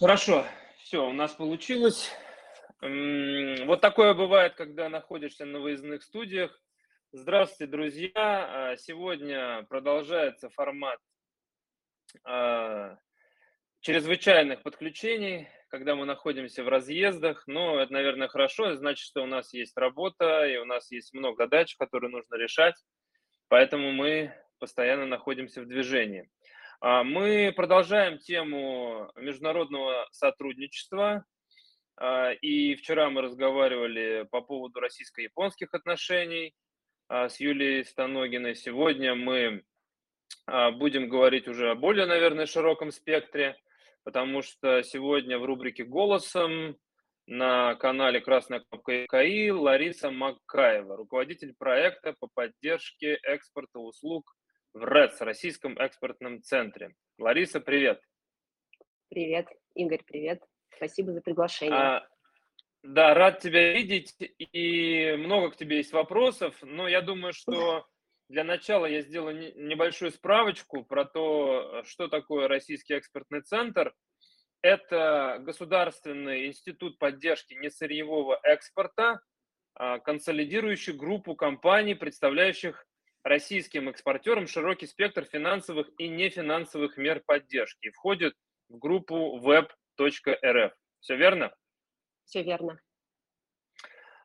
Хорошо, все, у нас получилось. Вот такое бывает, когда находишься на выездных студиях. Здравствуйте, друзья! А, сегодня продолжается формат а, чрезвычайных подключений, когда мы находимся в разъездах. Но это, наверное, хорошо, значит, что у нас есть работа, и у нас есть много задач, которые нужно решать. Поэтому мы постоянно находимся в движении. А, мы продолжаем тему международного сотрудничества. А, и вчера мы разговаривали по поводу российско-японских отношений а, с Юлией Станогиной. Сегодня мы будем говорить уже о более, наверное, широком спектре, потому что сегодня в рубрике «Голосом» на канале «Красная кнопка КАИ» Лариса Макаева, руководитель проекта по поддержке экспорта услуг в РЭЦ, Российском экспортном центре. Лариса, привет. Привет, Игорь, привет. Спасибо за приглашение. А, да, рад тебя видеть, и много к тебе есть вопросов, но я думаю, что для начала я сделаю небольшую справочку про то, что такое Российский экспортный центр. Это государственный институт поддержки несырьевого экспорта, а, консолидирующий группу компаний, представляющих российским экспортерам широкий спектр финансовых и нефинансовых мер поддержки и входит в группу web.rf. Все верно? Все верно.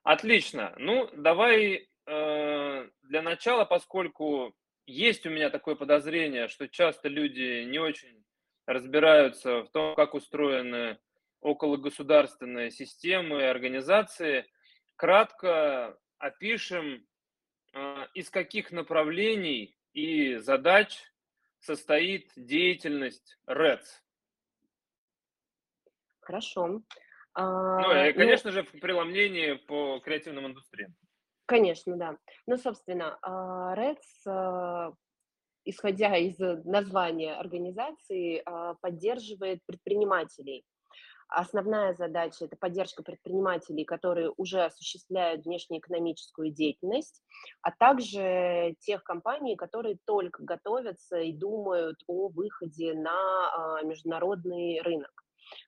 Отлично. Ну, давай э, для начала, поскольку есть у меня такое подозрение, что часто люди не очень разбираются в том, как устроены окологосударственные системы и организации, кратко опишем из каких направлений и задач состоит деятельность РЭЦ? Хорошо. Ну, и, ну конечно ну, же, в преломлении по креативным индустриям. Конечно, да. Ну, собственно, а, РЭЦ, а, исходя из названия организации, поддерживает предпринимателей Основная задача – это поддержка предпринимателей, которые уже осуществляют внешнеэкономическую деятельность, а также тех компаний, которые только готовятся и думают о выходе на а, международный рынок.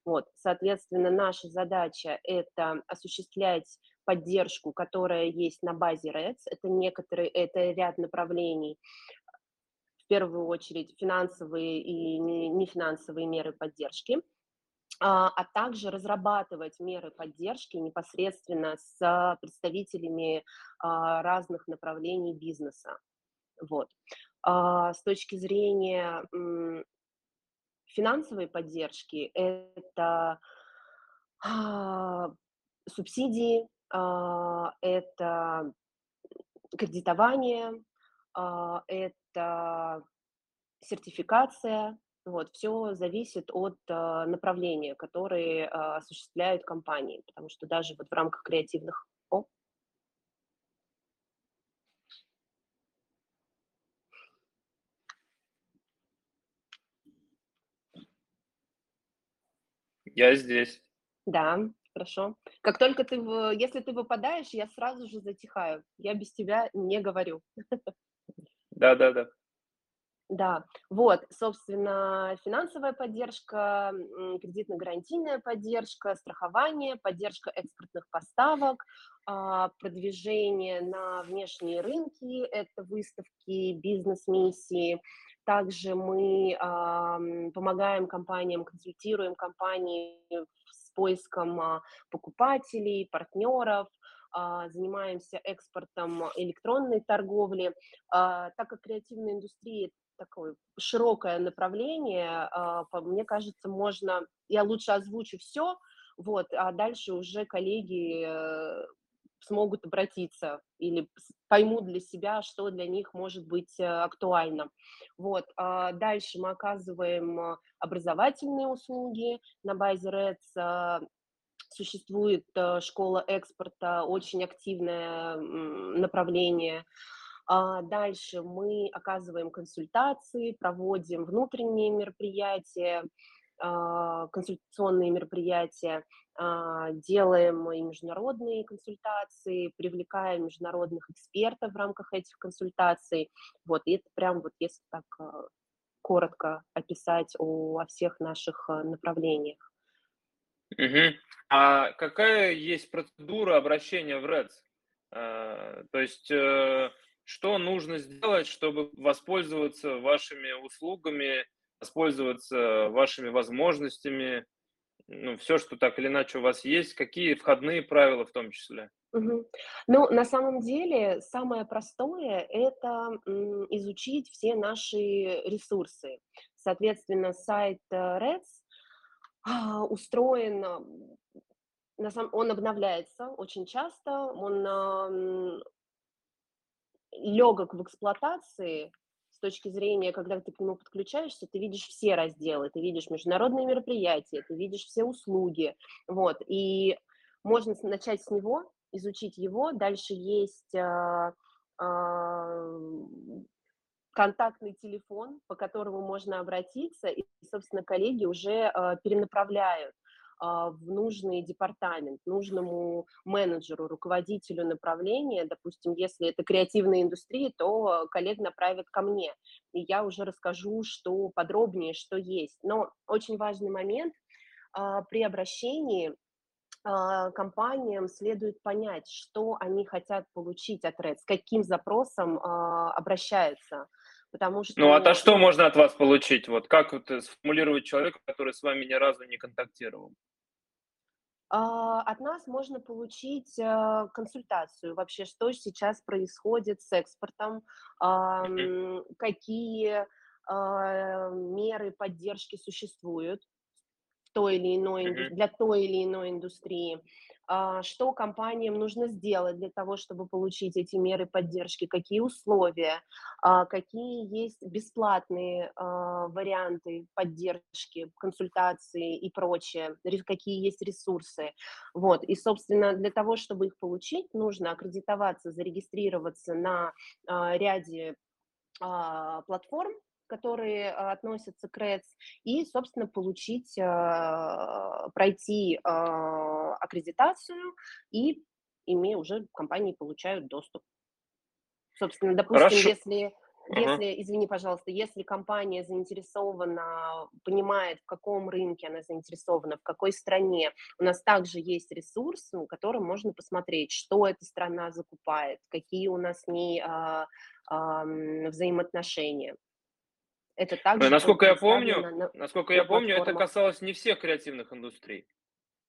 Вот, соответственно, наша задача – это осуществлять поддержку, которая есть на базе РЭЦ. Это некоторые, это ряд направлений, в первую очередь финансовые и нефинансовые меры поддержки – а, а также разрабатывать меры поддержки непосредственно с представителями а, разных направлений бизнеса. Вот. А, с точки зрения финансовой поддержки это субсидии, это кредитование, это сертификация, вот, все зависит от э, направления, которые э, осуществляют компании, потому что даже вот в рамках креативных... О. Я здесь. Да, хорошо. Как только ты, если ты выпадаешь, я сразу же затихаю. Я без тебя не говорю. Да, да, да. Да, вот, собственно, финансовая поддержка, кредитно-гарантийная поддержка, страхование, поддержка экспортных поставок, а, продвижение на внешние рынки, это выставки, бизнес-миссии. Также мы помогаем компаниям, консультируем компании с поиском а, покупателей, партнеров, а, занимаемся экспортом электронной торговли. Так как креативная индустрия такое широкое направление, а, мне кажется, можно, я лучше озвучу все, вот, а дальше уже коллеги э, смогут обратиться или поймут для себя, что для них может быть э, актуально. Вот. А дальше мы оказываем образовательные услуги на базе РЭЦ. Существует э, школа экспорта, очень активное направление. А дальше мы оказываем консультации, проводим внутренние мероприятия, а, консультационные мероприятия, а, делаем и международные консультации, привлекаем международных экспертов в рамках этих консультаций. Вот, и это прям вот если так коротко описать о, о всех наших направлениях. Мгм. А какая есть процедура обращения в РЭЦ? То есть, э, что нужно сделать, чтобы воспользоваться вашими услугами, воспользоваться вашими возможностями? Ну, все, что так или иначе у вас есть, какие входные правила в том числе? Мгм. Ну, на самом деле, самое простое- это, изучить все наши ресурсы. Соответственно, сайт, э, РЭЦ, а, устроен, на сам он обновляется очень часто, он, легок в эксплуатации с точки зрения, когда ты к нему подключаешься, ты видишь все разделы, ты видишь международные мероприятия, ты видишь все услуги, вот. И можно начать с него, изучить его. Дальше есть, а, ам, контактный телефон, по которому можно обратиться, и, собственно, коллеги уже, а, перенаправляют, в нужный департамент, нужному менеджеру, руководителю направления. Допустим, если это креативная индустрия, то коллег направят ко мне, и я уже расскажу, что подробнее, что есть. Но очень важный момент, а, при обращении, а, компаниям следует понять, что они хотят получить от РЭЦ, с каким запросом, а, обращаются. Потому Ну, а то что, что можно от вас получить? Вот как вот, э, сформулировать человеку, который с вами ни разу не контактировал? А, от нас можно получить, а, консультацию вообще, что сейчас происходит с экспортом, какие, а, меры поддержки существуют той или иной для той или иной индустрии, что компаниям нужно сделать для того, чтобы получить эти меры поддержки, какие условия, а, какие есть бесплатные, а, варианты поддержки, консультации и прочее, какие есть ресурсы. Вот, и, собственно, для того, чтобы их получить, нужно аккредитоваться, зарегистрироваться на, а, ряде, а, платформ, которые, а, относятся к РЭЦ, и, собственно, получить, а, пройти, а, аккредитацию, и ими уже компании получают доступ. Собственно, допустим, Хорошо. если если, извини, пожалуйста, если компания заинтересована, понимает, в каком рынке она заинтересована, в какой стране, у нас также есть ресурс, ну, которым можно посмотреть, что эта страна закупает, какие у нас с ней, а, ам, взаимоотношения. Это также насколько я помню на насколько на я помню, это касалось не всех креативных индустрий.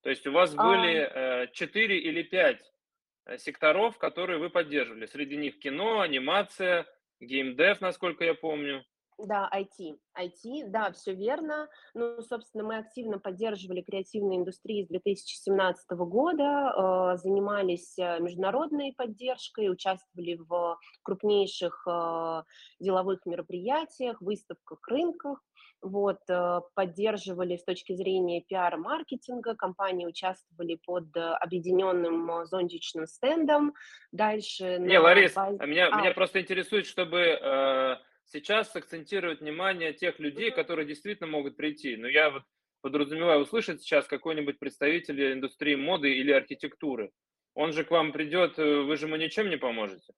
То есть у вас были, Ам э, 4 или 5, э, секторов, которые вы поддерживали. Среди них кино, анимация, геймдев, насколько я помню. Да, IT. IT, да, всё верно. Ну, собственно, мы активно поддерживали креативные индустрии с 2017 года, э, занимались, э, международной поддержкой, участвовали в крупнейших, э, деловых мероприятиях, выставках, рынках. Вот, э, поддерживали с точки зрения пиар-маркетинга, компании участвовали под объединенным зонтичным стендом. Дальше Не, Ларис, базе а меня а меня просто интересует, чтобы, э, сейчас сакцентировать внимание тех людей, которые действительно могут прийти. Но я вот подразумеваю услышать сейчас какой-нибудь представитель индустрии моды или архитектуры. Он же к вам придет, э, вы же ему ничем не поможете.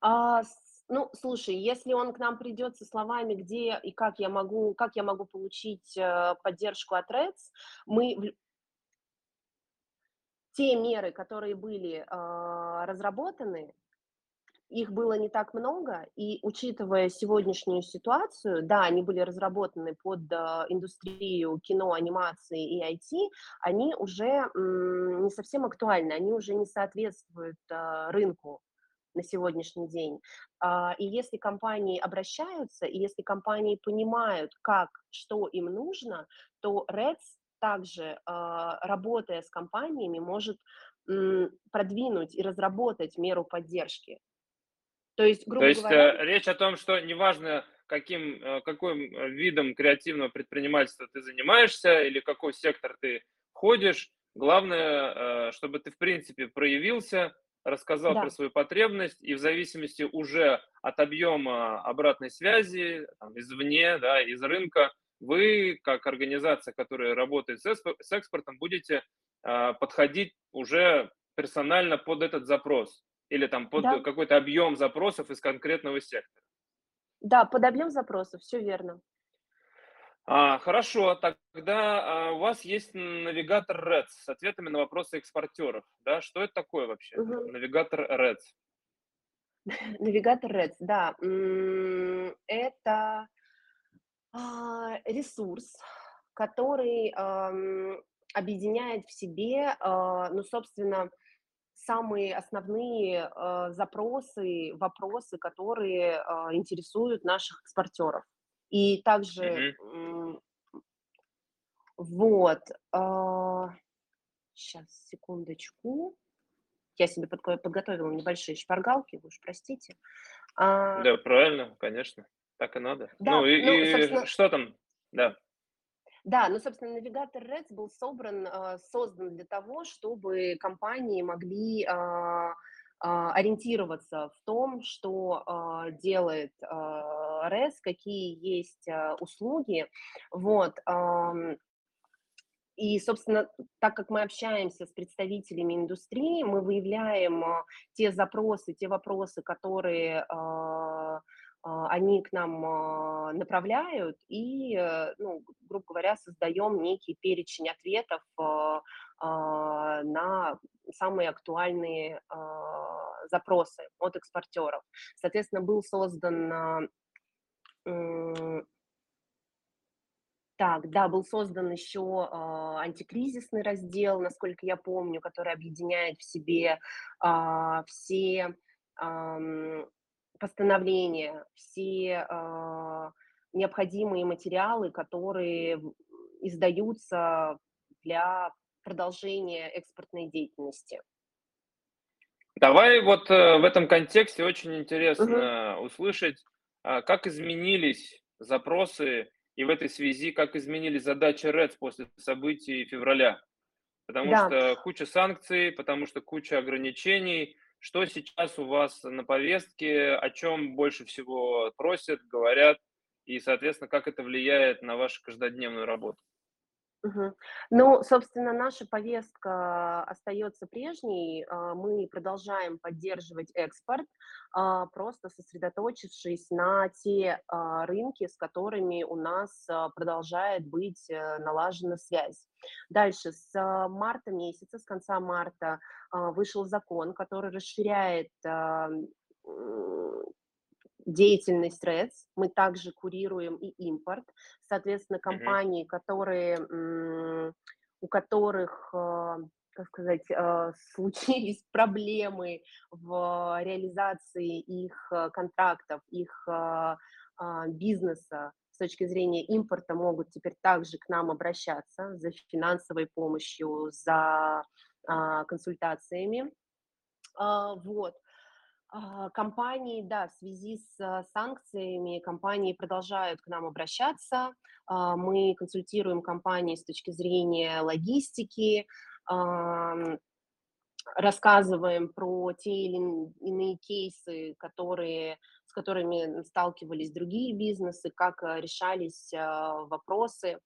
А, ну, слушай, если он к нам придет со словами, где и как я могу как я могу получить, э, поддержку от РЭЦ, мы Те меры, которые были, а, разработаны, их было не так много, и, учитывая сегодняшнюю ситуацию, да, они были разработаны под, а, индустрию кино, анимации и IT, они уже, не совсем актуальны, они уже не соответствуют, а, рынку на сегодняшний день. А, и если компании обращаются, и если компании понимают, как, что им нужно, то РЭЦ также, а, работая с компаниями, может, продвинуть и разработать меру поддержки. То есть, То грубо есть, говоря э, речь о том, что неважно, каким, э, каким, э, видом креативного предпринимательства ты занимаешься или какой сектор ты входишь, главное, чтобы ты, в принципе, проявился, рассказал про Да. свою потребность, и в зависимости уже от объема обратной связи, там, извне, да, из рынка, вы, как организация, которая работает с экспортом, будете, подходить уже персонально под этот запрос или там под Да. какой-то объем запросов из конкретного сектора. Да, под объем запросов, всё верно. А, хорошо, тогда а, у вас есть навигатор REDS с ответами на вопросы экспортеров. Да? Что это такое вообще? Мгм. Навигатор REDS. Навигатор REDS, да. Это а, ресурс, который объединяет в себе, а, ну, собственно, самые основные а, запросы, вопросы, которые а, интересуют наших экспортеров. И также, Мгм. м, вот, сейчас, секундочку. Я себе подго- подготовила небольшие шпаргалки, вы уж простите. А, Да, правильно, конечно. Так и надо. Ну Да, и, ну, и собственно, что там? Да. Да, ну, собственно, навигатор REDS был собран, а, создан для того, чтобы компании могли а, а, ориентироваться в том, что делает RES, какие есть услуги. Вот. И, собственно, так как мы общаемся с представителями индустрии, мы выявляем те запросы, те вопросы, которые они к нам а, направляют, и, э, ну, грубо говоря, создаем некий перечень ответов а, а, на самые актуальные а, запросы от экспортеров. Соответственно, был создан а, так, да, был создан еще а, антикризисный раздел, насколько я помню, который объединяет в себе а, все постановления, все а, необходимые материалы, которые издаются для продолжения экспортной деятельности. Давай вот э, в этом контексте очень интересно услышать, а, как изменились запросы и в этой связи, как изменились задачи РЭЦ после событий февраля. Потому Да, что куча санкций, потому что куча ограничений. Что сейчас у вас на повестке, о чем больше всего просят, говорят, и, соответственно, как это влияет на вашу каждодневную работу? Мгм. Ну, собственно, наша повестка остается прежней. А, Мы продолжаем поддерживать экспорт, а, просто сосредоточившись на те а, рынки, с которыми у нас продолжает быть э, налажена связь. Дальше, с марта месяца, с конца марта вышел закон, который расширяет м, деятельность РЭЦ, мы также курируем и импорт. Соответственно, компании, которые, м, у которых, а, как сказать, а, случились проблемы в реализации их а, контрактов, их а, бизнеса с точки зрения импорта, могут теперь также к нам обращаться за финансовой помощью, за а, консультациями. А, Вот. А, Компании, да, в связи с а, санкциями компании продолжают к нам обращаться. А, Мы консультируем компании с точки зрения логистики, рассказываем про те или ин- иные кейсы, которые, с которыми сталкивались другие бизнесы, как а, решались а, вопросы.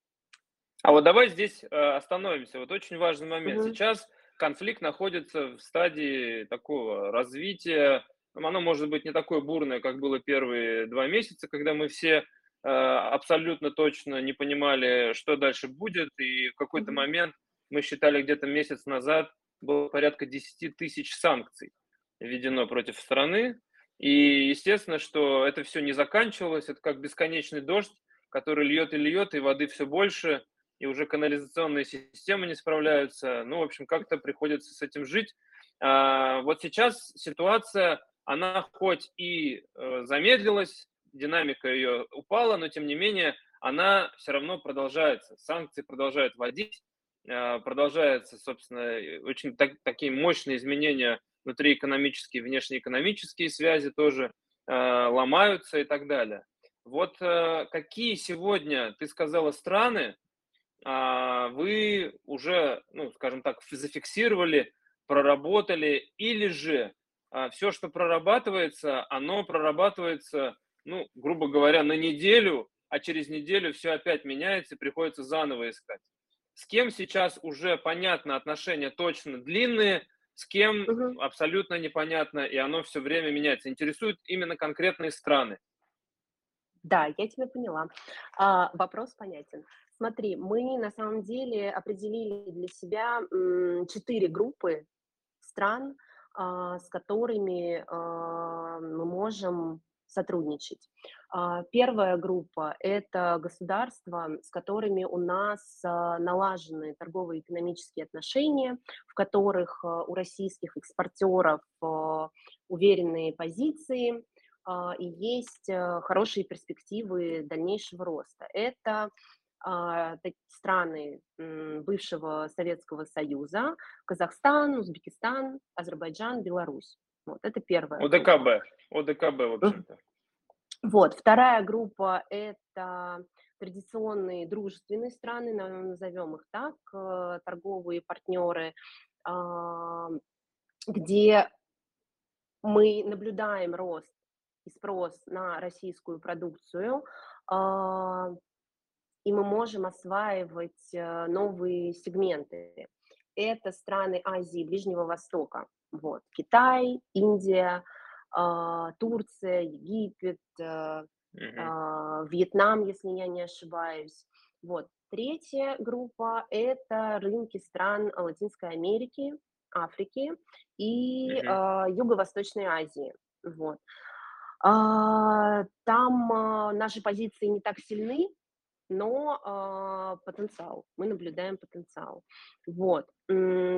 А вот давай здесь э, остановимся. Вот очень важный момент. Мгм. Сейчас конфликт находится в стадии такого развития. Ну, Оно может быть не такое бурное, как было первые два месяца, когда мы все э, абсолютно точно не понимали, что дальше будет. И в какой-то момент мы считали где-то месяц назад было порядка 10 тысяч санкций введено против страны. И естественно, что это все не заканчивалось. Это как бесконечный дождь, который льет и льет, и воды все больше и уже канализационные системы не справляются. Ну, в общем, как-то приходится с этим жить. А, вот сейчас ситуация, она хоть и э, замедлилась, динамика ее упала, но тем не менее она все равно продолжается. Санкции продолжают вводить, э, продолжаются, собственно, очень так- такие мощные изменения внутри экономические, внешнеэкономические связи тоже э, ломаются и так далее. Вот э, какие сегодня, ты сказала, страны, а, вы уже, ну, скажем так, зафиксировали, проработали, или же все, что прорабатывается, оно прорабатывается, ну, грубо говоря, на неделю, а через неделю все опять меняется и приходится заново искать. С кем сейчас уже понятно отношения точно длинные, с кем Мгм. абсолютно непонятно, и оно все время меняется. Интересуют именно конкретные страны. Да, я тебя поняла. А, вопрос понятен. Смотри, мы на самом деле определили для себя четыре группы стран, а, с которыми а, мы можем сотрудничать. А, первая группа– это государства, с которыми у нас налажены торговые экономические отношения, в которых у российских экспортеров уверенные позиции, и есть хорошие перспективы дальнейшего роста. Это страны бывшего Советского Союза, Казахстан, Узбекистан, Азербайджан, Беларусь. Вот, это первая. ОДКБ. ОДКБ, в общем-то. Вот, вторая группа – это традиционные дружественные страны, назовем их так, э, торговые партнеры, а, где мы наблюдаем рост и спрос на российскую продукцию, а, и мы можем осваивать э, новые сегменты. Это страны Азии, Ближнего Востока. Вот. Китай, Индия, а, Турция, Египет, mm-hmm. Вьетнам, если я не ошибаюсь. Вот. Третья группа – это рынки стран Латинской Америки, Африки и mm-hmm. Юго-Восточной Азии. Вот. А, там наши позиции не так сильны, но а, потенциал, мы наблюдаем потенциал. Вот,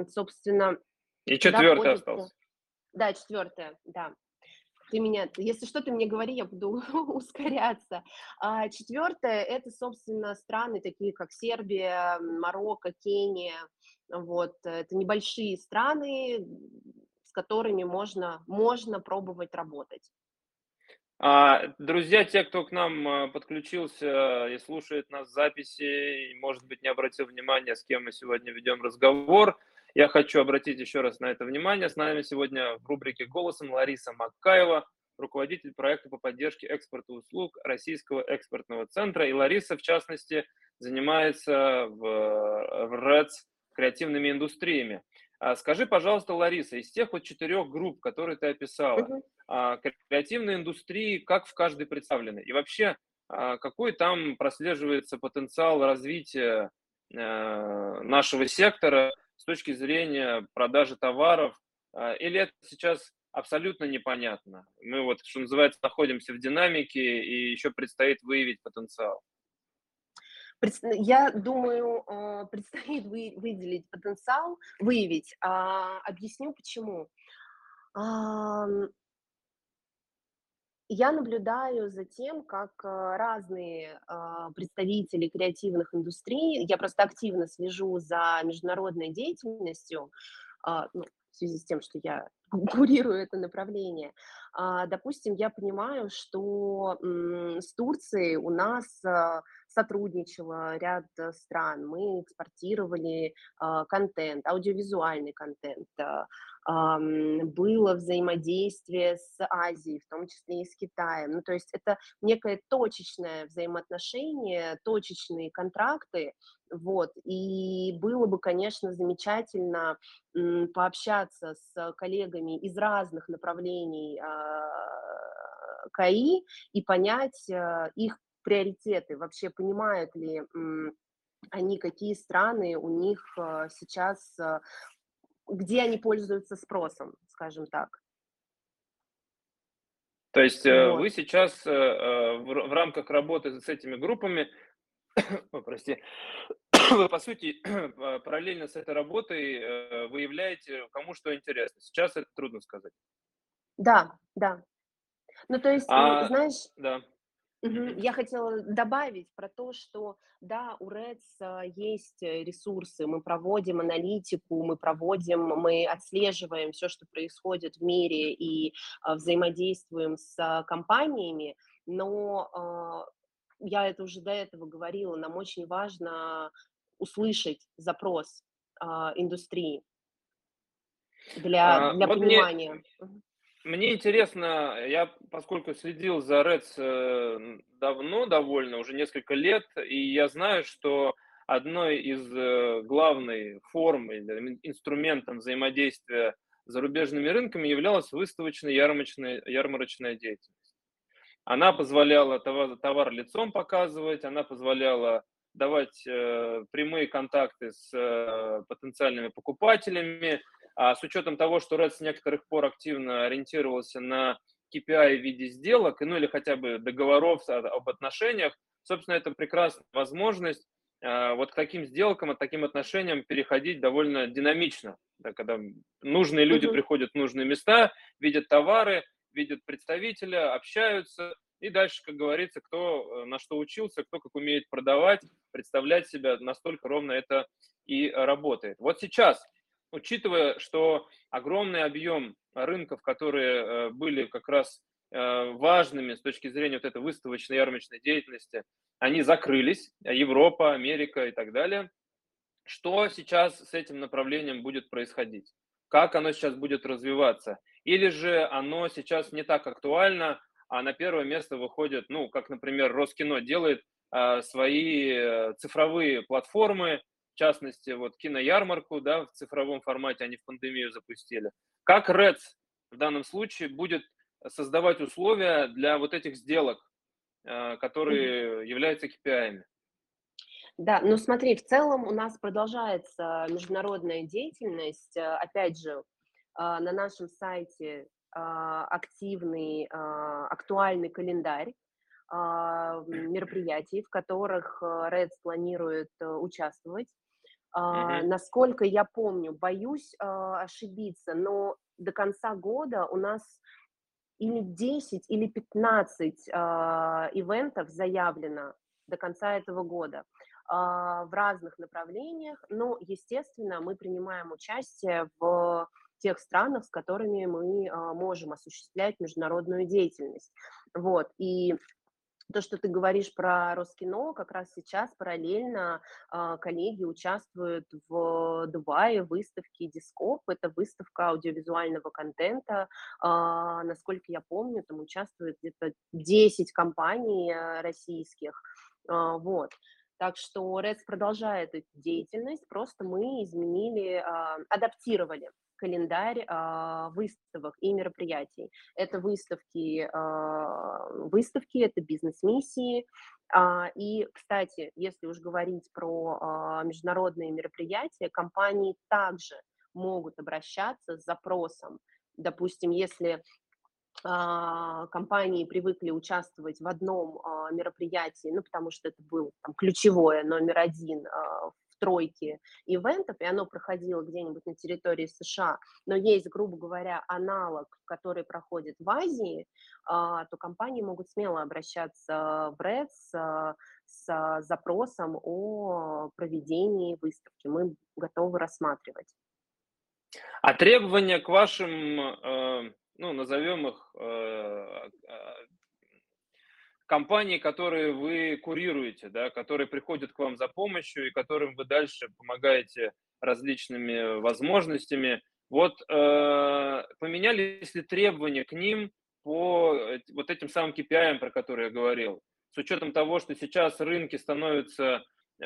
собственно. И четвертый остался. Да, четвертое, да. Ты меня, если что, ты мне говори, я буду ускоряться. А, четвертое – это, собственно, страны такие, как Сербия, Марокко, Кения. Вот, это небольшие страны, с которыми можно, можно пробовать работать. А, друзья, те, кто к нам а, подключился и слушает нас в записи, может быть, не обратил внимания, с кем мы сегодня ведем разговор, я хочу обратить еще раз на это внимание. С нами сегодня в рубрике «Голосом» Лариса Макаева, руководитель проекта по поддержке экспорта услуг Российского экспортного центра. И Лариса, в частности, занимается в, в РЭЦ креативными индустриями. А скажи, пожалуйста, Лариса, из тех вот четырех групп, которые ты описала, uh-huh а, креативной индустрии, как в каждой представлены? И вообще, а, какой там прослеживается потенциал развития э, нашего сектора с точки зрения продажи товаров? А, или это сейчас абсолютно непонятно? Мы вот, что называется, находимся в динамике и еще предстоит выявить потенциал. Я думаю, предстоит выделить потенциал, выявить. Объясню почему я наблюдаю за тем, как э, разные а, представители креативных индустрий, я просто активно слежу за международной деятельностью, а, ну, в связи с тем, что я курирую это направление. А, допустим, я понимаю, что с Турцией у нас сотрудничало ряд стран, мы экспортировали контент, аудиовизуальный контент, было взаимодействие с Азией, в том числе и с Китаем. Ну, то есть это некое точечное взаимоотношение, точечные контракты, вот, и было бы, конечно, замечательно пообщаться с коллегами из разных направлений а, КАИ и понять а, их приоритеты, вообще понимают ли они, какие страны у них а, сейчас где они пользуются спросом, скажем так. То есть э, вот. вы сейчас э, э, в рамках работы с этими группами, прости, вы, по сути, параллельно с этой работой выявляете, кому что интересно. Сейчас это трудно сказать. Да, да. Ну, то есть, а, знаешь, да. Я хотела добавить про то, что да, у РЭЦ а, есть э, ресурсы, мы проводим аналитику, мы проводим, мы отслеживаем все, что происходит в мире и а, взаимодействуем с компаниями, но а, я это уже до этого говорила, нам очень важно услышать запрос индустрии для, для вот мне, понимания. Мгм. Мне интересно, я поскольку следил за Reds э, давно довольно, уже несколько лет, и я знаю, что одной из э, главных форм или инструментом взаимодействия с зарубежными рынками являлась выставочная ярмарочная, ярмарочная деятельность. Она позволяла товар, товар лицом показывать, она позволяла давать э, прямые контакты с э, потенциальными покупателями. А с учетом того, что Red с некоторых пор активно ориентировался на KPI в виде сделок, ну или хотя бы договоров об отношениях, собственно, это прекрасная возможность э, вот к таким сделкам, к таким отношениям переходить довольно динамично, да, когда нужные люди mm-hmm. приходят в нужные места, видят товары, видят представителя, общаются, и дальше, как говорится, кто э, на что учился, кто как умеет продавать, представлять себя, настолько ровно это и работает. Вот сейчас, учитывая, что огромный объем рынков, которые э, были как раз э, важными с точки зрения вот этой выставочной ярмарочной деятельности, они закрылись, Европа, Америка и так далее. Что сейчас с этим направлением будет происходить? Как оно сейчас будет развиваться? Или же оно сейчас не так актуально, а на первое место выходит, ну, как, например, Роскино делает а, свои э, цифровые платформы, в частности, вот киноярмарку, да, в цифровом формате они в пандемию запустили. Как Reds в данном случае будет создавать условия для вот этих сделок, э, которые являются KPI? Да, ну смотри, в целом у нас продолжается международная деятельность. Э, опять же, на нашем сайте активный, актуальный календарь мероприятий, в которых Reds планирует участвовать. Uh-huh. Насколько я помню, боюсь ошибиться, но до конца года у нас или 10, или 15 ивентов заявлено до конца этого года в разных направлениях, но, естественно, мы принимаем участие в тех странах, с которыми мы можем осуществлять международную деятельность. Вот, и то, что ты говоришь про Роскино, как раз сейчас параллельно э, коллеги участвуют в Дубае в выставке Дископ. Это выставка аудиовизуального контента. Э, насколько я помню, там участвует где-то 10 компаний э, российских. Э, вот. Так что РЭЦ продолжает эту деятельность, просто мы изменили, э, адаптировали календарь э, выставок и мероприятий. Это выставки, э, выставки, это бизнес-миссии. И, кстати, если уж говорить про международные мероприятия, компании также могут обращаться с запросом. Допустим, если компании привыкли участвовать в одном мероприятии, ну, потому что это был там, ключевое, номер один в тройки ивентов, и оно проходило где-нибудь на территории США, но есть, грубо говоря, аналог, который проходит в Азии, а, то компании могут смело обращаться в РЭЦ с запросом о проведении выставки. Мы готовы рассматривать. А требования к вашим, э, ну, назовем их, э, компании, которые вы курируете, да, которые приходят к вам за помощью и которым вы дальше помогаете различными возможностями. Вот э, поменялись ли требования к ним по вот этим самым KPI, про которые я говорил? С учетом того, что сейчас рынки становятся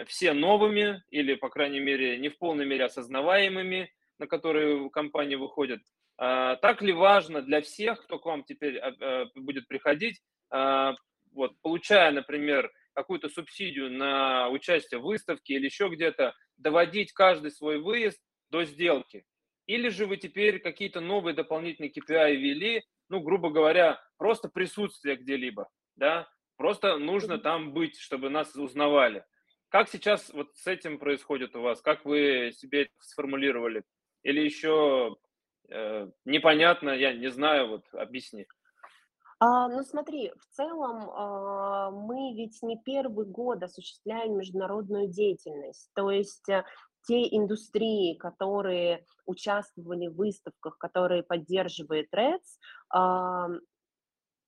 все новыми или, по крайней мере, не в полной мере осознаваемыми, на которые компании выходят. А, так ли важно для всех, кто к вам теперь а, а, будет приходить, вот, получая, например, какую-то субсидию на участие в выставке или еще где-то, доводить каждый свой выезд до сделки. Или же вы теперь какие-то новые дополнительные KPI ввели, ну, грубо говоря, просто присутствие где-либо, да, просто нужно там быть, чтобы нас узнавали. Как сейчас вот с этим происходит у вас? Как вы себе сформулировали? Или еще непонятно, я не знаю, вот объясни. А, ну смотри, в целом а, мы ведь не первый год осуществляем международную деятельность. То есть э, те индустрии, которые участвовали в выставках, которые поддерживает РЭЦ, а,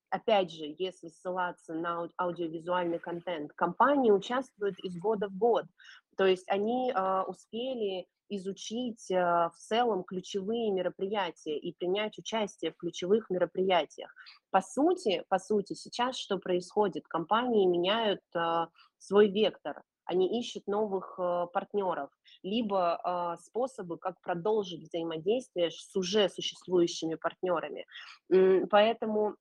опять же, если ссылаться на аудиовизуальный контент, компании участвуют из года в год. То есть они а, успели изучить а, в целом ключевые мероприятия и принять участие в ключевых мероприятиях. По сути, по сути, сейчас что происходит? Компании меняют а, свой вектор, они ищут новых а, партнеров, либо способы, как продолжить взаимодействие с уже существующими партнерами. Поэтому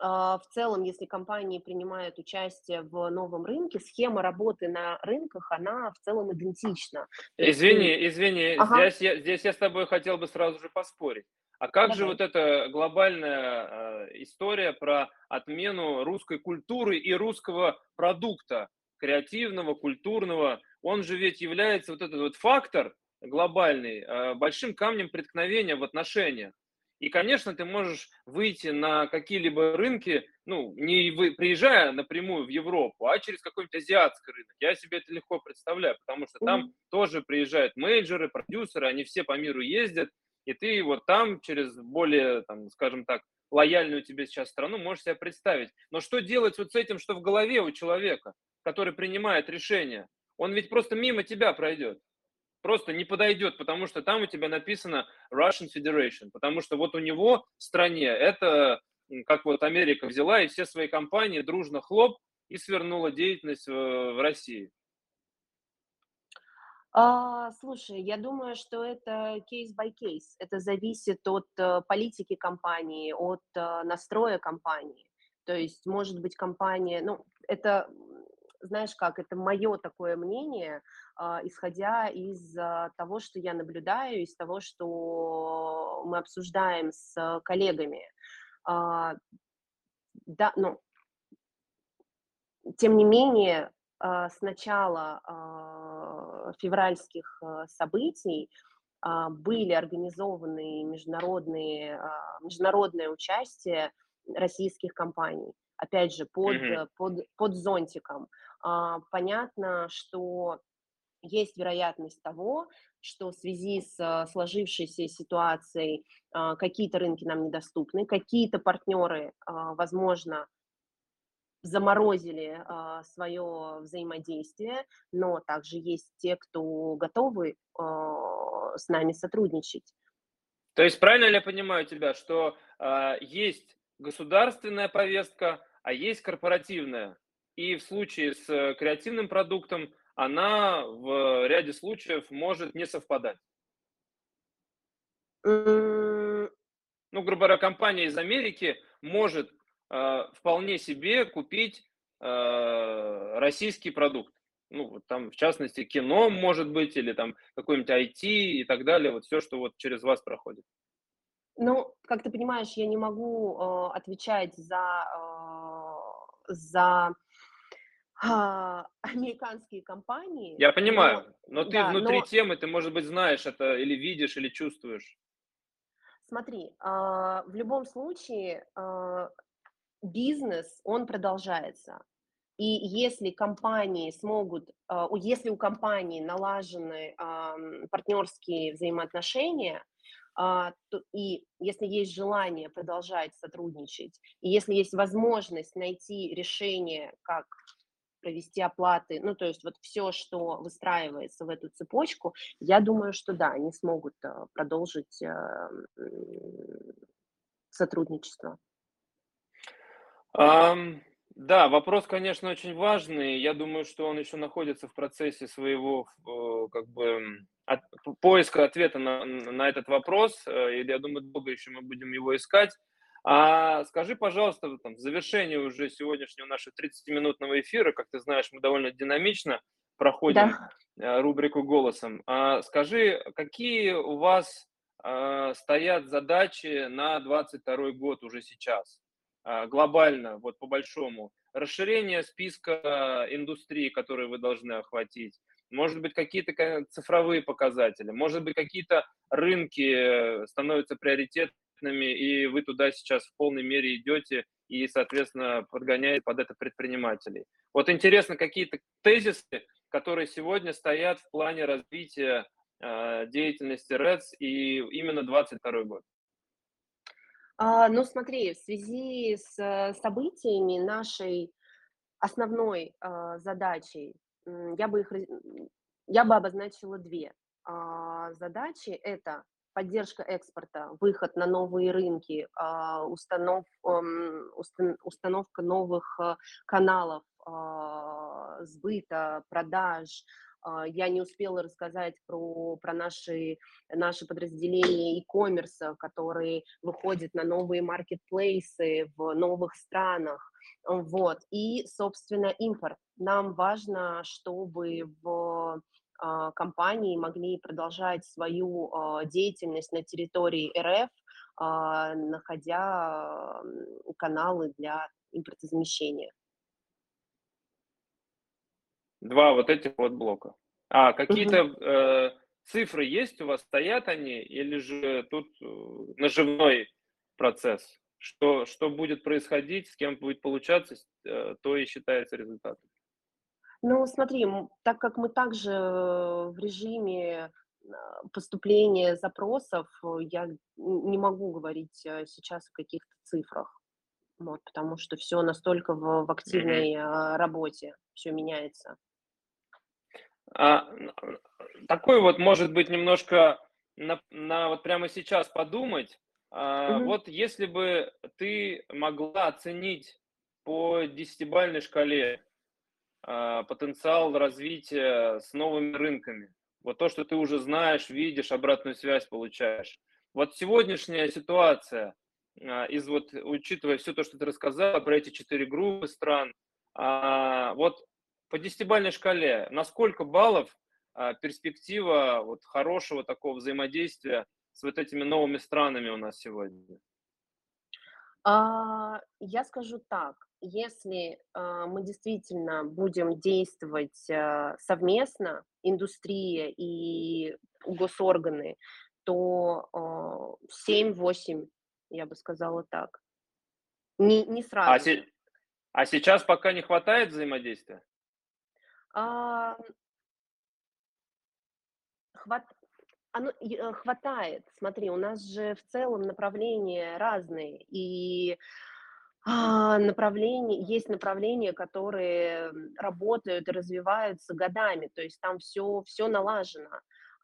в целом, если компании принимают участие в новом рынке, схема работы на рынках, она в целом идентична. Извини, извини, ага. здесь, я, здесь я с тобой хотел бы сразу же поспорить. А как Давай. же вот эта глобальная э, история про отмену русской культуры и русского продукта, креативного, культурного? Он же ведь является вот этот вот фактор глобальный, э, большим камнем преткновения в отношениях. И, конечно, ты можешь выйти на какие-либо рынки, ну, не вы, приезжая напрямую в Европу, а через какой-нибудь азиатский рынок. Я себе это легко представляю, потому что там mm-hmm. тоже приезжают менеджеры, продюсеры, они все по миру ездят, и ты вот там через более, там, скажем так, лояльную тебе сейчас страну можешь себе представить. Но что делать вот с этим, что в голове у человека, который принимает решение? Он ведь просто мимо тебя пройдет просто не подойдет, потому что там у тебя написано Russian Federation, потому что вот у него в стране это, как вот Америка взяла и все свои компании дружно хлоп и свернула деятельность в, в России. А, слушай, я думаю, что это кейс by кейс. Это зависит от uh, политики компании, от uh, настроя компании. То есть, может быть, компания, ну, это знаешь как, это мое такое мнение, а, исходя из а, того, что я наблюдаю, из того, что мы обсуждаем с коллегами. А, да, ну, тем не менее, с начала февральских событий были организованы международные, международное участие российских компаний опять же, под, mm-hmm. под, под зонтиком. А, понятно, что есть вероятность того, что в связи с а, сложившейся ситуацией а, какие-то рынки нам недоступны, какие-то партнеры, возможно, заморозили свое взаимодействие, но также есть те, кто готовы с нами сотрудничать. То есть правильно ли я понимаю тебя, что есть государственная повестка, а есть корпоративная. И в случае с э, креативным продуктом она в ряде случаев может не совпадать. Ну, грубо говоря, компания из Америки может э, вполне себе купить э, российский продукт. Ну, вот там, в частности, кино, может быть, или там какой-нибудь IT и так далее, вот все, что вот через вас проходит. Ну, как ты понимаешь, я не могу э, отвечать за, э, за э, американские компании. Я понимаю, но, но ты да, внутри но... темы, ты, может быть, знаешь это или видишь, или чувствуешь. Смотри, э, в любом случае э, бизнес, он продолжается. И если компании смогут, если у компании налажены партнерские взаимоотношения, а, и если есть желание продолжать сотрудничать, и если есть возможность найти решение, как провести оплаты, ну, то есть вот все, что выстраивается в эту цепочку, я думаю, что да, они смогут а, продолжить а, сотрудничество. Um, да, вопрос, конечно, очень важный. Я думаю, что он еще находится в процессе своего, как бы, от, поиска ответа на, на этот вопрос, э, и я думаю, долго еще мы будем его искать. А скажи, пожалуйста, там, в завершении уже сегодняшнего нашего 30-минутного эфира, как ты знаешь, мы довольно динамично проходим да. Э, рубрику «Голосом». А скажи, какие у вас а, стоят задачи на 22 год уже сейчас? А, глобально, вот по большому. Расширение списка индустрий, которые вы должны охватить, может быть, какие-то цифровые показатели, может быть, какие-то рынки становятся приоритетными, и вы туда сейчас в полной мере идете и, соответственно, подгоняете под это предпринимателей. Вот интересно, какие-то тезисы, которые сегодня стоят в плане развития э, деятельности РЭДС и именно 22 год. А, ну, смотри, в связи с э, событиями нашей основной э, задачей я бы их я бы обозначила две а, задачи. Это поддержка экспорта, выход на новые рынки, а, установ, установка новых а, каналов сбыта, продаж, а, я не успела рассказать про, про наши, наши подразделения e-commerce, которые выходят на новые маркетплейсы в новых странах. Вот. И, собственно, импорт. Нам важно, чтобы в а, компании могли продолжать свою а, деятельность на территории РФ, находя каналы для импортозамещения. Два вот этих вот блока. А какие-то угу. э, цифры есть у вас, стоят они, или же тут э, наживной процесс? Что, что будет происходить, с кем будет получаться, э, то и считается результатом. Ну, смотри, так как мы также в режиме поступления запросов, я не могу говорить сейчас о каких-то цифрах, вот, потому что все настолько в, в активной mm-hmm. работе, все меняется. А, такой вот, может быть, немножко на, на вот прямо сейчас подумать. А, mm Вот если бы ты могла оценить по десятибальной шкале потенциал развития с новыми рынками, вот то, что ты уже знаешь, видишь, обратную связь получаешь. Вот сегодняшняя ситуация, а, из вот, учитывая все то, что ты рассказала про эти четыре группы стран, а, вот по десятибальной шкале, на сколько баллов а, перспектива вот хорошего такого взаимодействия с вот этими новыми странами у нас сегодня? А, я скажу так, если а, мы действительно будем действовать а, совместно, индустрия и госорганы, то а, 7-8, я бы сказала так. Не, не сразу. А, се- а сейчас пока не хватает взаимодействия? А, хват... Оно э, хватает. Смотри, у нас же в целом направления разные, и а, направления, есть направления, которые работают и развиваются годами, то есть там все, все налажено.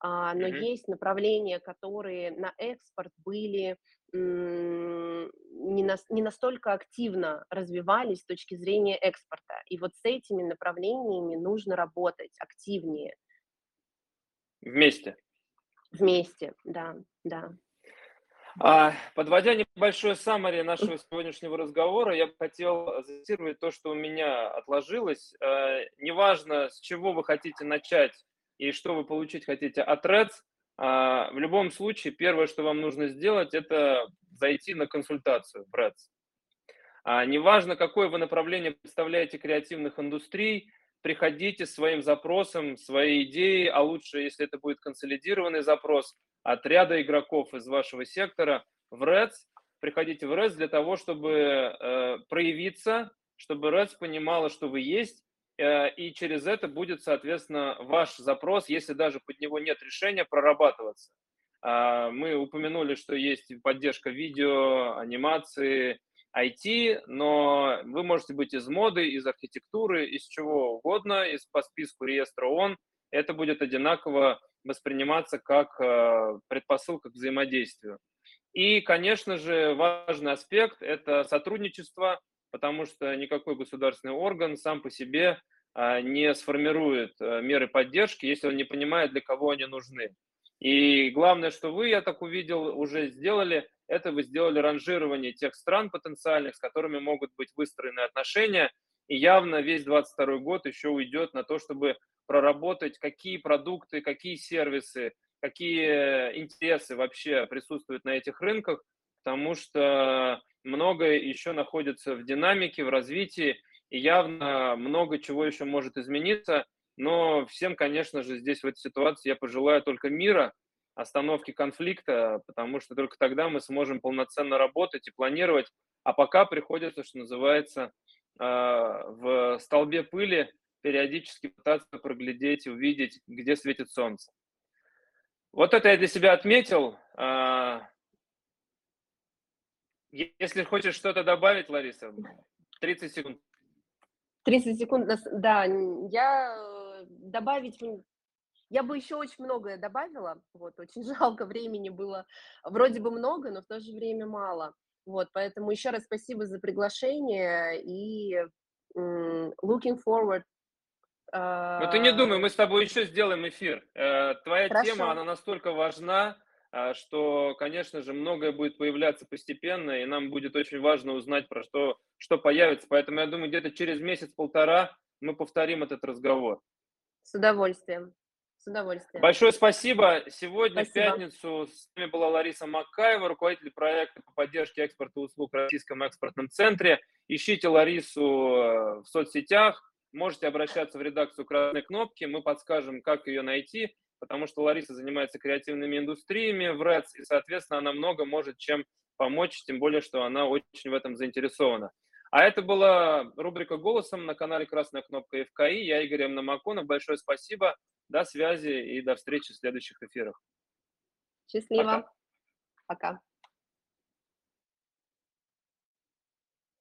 А, но mm-hmm. есть направления, которые на экспорт были не, на, не настолько активно развивались с точки зрения экспорта. И вот с этими направлениями нужно работать активнее. Вместе. Вместе, да, да. А, подводя небольшое саммари нашего сегодняшнего разговора, я бы хотел зафиксировать то, что у меня отложилось. А, неважно, с чего вы хотите начать и что вы получить хотите от Reds, а, в любом случае, первое, что вам нужно сделать, это зайти на консультацию в Reds. А, неважно, какое вы направление представляете креативных индустрий, приходите своим запросом, своей идеей, а лучше, если это будет консолидированный запрос от ряда игроков из вашего сектора в Reds. Приходите в Reds для того, чтобы э, проявиться, чтобы Reds понимала, что вы есть, Э, и через это будет, соответственно, ваш запрос, если даже под него нет решения, прорабатываться. А, мы упомянули, что есть поддержка видео, анимации, IT, но вы можете быть из моды, из архитектуры, из чего угодно, из по списку реестра ООН. Это будет одинаково восприниматься как э, предпосылка к взаимодействию. И, конечно же, важный аспект – это сотрудничество потому что никакой государственный орган сам по себе а, не сформирует э, меры поддержки, если он не понимает, для кого они нужны. И главное, что вы, я так увидел, уже сделали, это вы сделали ранжирование тех стран потенциальных, с которыми могут быть выстроены отношения. И явно весь 22 год еще уйдет на то, чтобы проработать, какие продукты, какие сервисы, какие интересы вообще присутствуют на этих рынках, потому что многое еще находится в динамике, в развитии, и явно много чего еще может измениться, но всем, конечно же, здесь в этой ситуации я пожелаю только мира, остановки конфликта, потому что только тогда мы сможем полноценно работать и планировать, а пока приходится, что называется, а, в столбе пыли периодически пытаться проглядеть увидеть, где светит солнце. Вот это я для себя отметил. А, если хочешь что-то добавить, Лариса, 30 секунд. 30 секунд, да, я э, добавить, я бы еще очень многое добавила, вот, очень жалко, времени было вроде бы много, но в то же время мало, вот, поэтому еще раз спасибо за приглашение и looking forward Но ты не думай, А, мы с тобой еще сделаем эфир. Э, Твоя тема, Хорошо. она настолько важна, а, что, конечно же, многое будет появляться постепенно, и нам будет очень важно узнать, про что, что появится. Поэтому я думаю, где-то через месяц-полтора мы повторим этот разговор. С удовольствием. С удовольствием. Большое спасибо. Сегодня, в Спасибо. пятницу, с нами была Лариса Макаева, руководитель проекта по поддержке экспорта услуг в Российском экспортном центре. Ищите Ларису э, в соцсетях, можете обращаться в редакцию «Красной кнопки», мы подскажем, как ее найти, потому что Лариса занимается креативными индустриями в РЭЦ, и, соответственно, она много может чем помочь, тем более, что она очень в этом заинтересована. А это была рубрика «Голосом» на канале «Красная кнопка ФКИ». Я Игорь Мномаконов. Большое спасибо. До связи и до встречи в следующих эфирах. Счастливо. Пока.